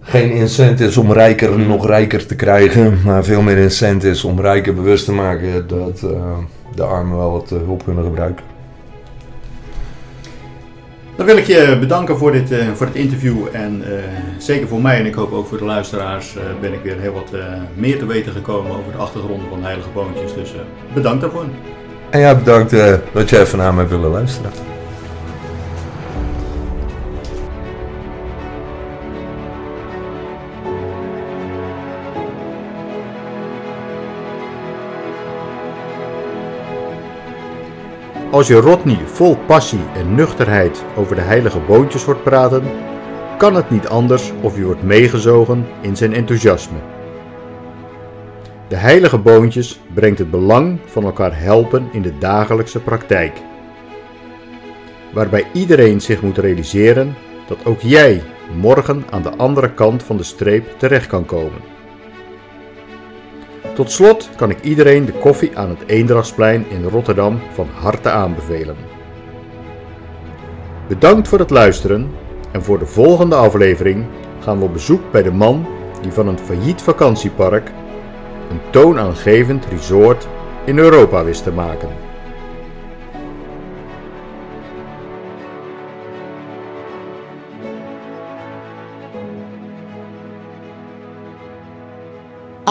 geen incentives om rijker nog rijker te krijgen. Maar veel meer incentives om rijker bewust te maken dat de armen wel wat eh, hulp kunnen gebruiken.
Dan wil ik je bedanken voor dit, eh, voor dit interview. En eh, zeker voor mij en ik hoop ook voor de luisteraars ben ik weer heel wat meer te weten gekomen over de achtergronden van Heilige Boontjes. Dus bedankt daarvoor.
En ja, bedankt dat even naar mij willen luisteren.
Als je Rodney vol passie en nuchterheid over de heilige boontjes hoort praten, kan het niet anders of je wordt meegezogen in zijn enthousiasme. De heilige boontjes brengt het belang van elkaar helpen in de dagelijkse praktijk. Waarbij iedereen zich moet realiseren dat ook jij morgen aan de andere kant van de streep terecht kan komen. Tot slot kan ik iedereen de koffie aan het Eendrachtsplein in Rotterdam van harte aanbevelen. Bedankt voor het luisteren en voor de volgende aflevering gaan we op bezoek bij de man die van een failliet vakantiepark een toonaangevend resort in Europa wist te maken.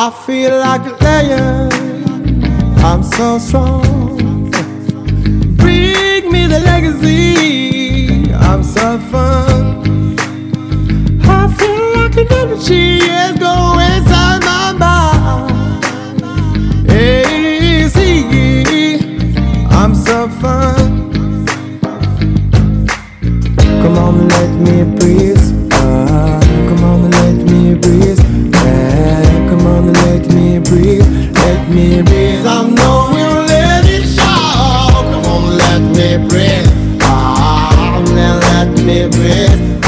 I feel like a lion. I'm so strong. Bring me the legacy. I'm so fun. I feel like an energy is going inside my mind. See, I'm so fun. Come on, let me breathe. Ah, come on, let me breathe breathe. Let me breathe. I know we'll let it show. Come on, let me breathe. Ah, let me breathe.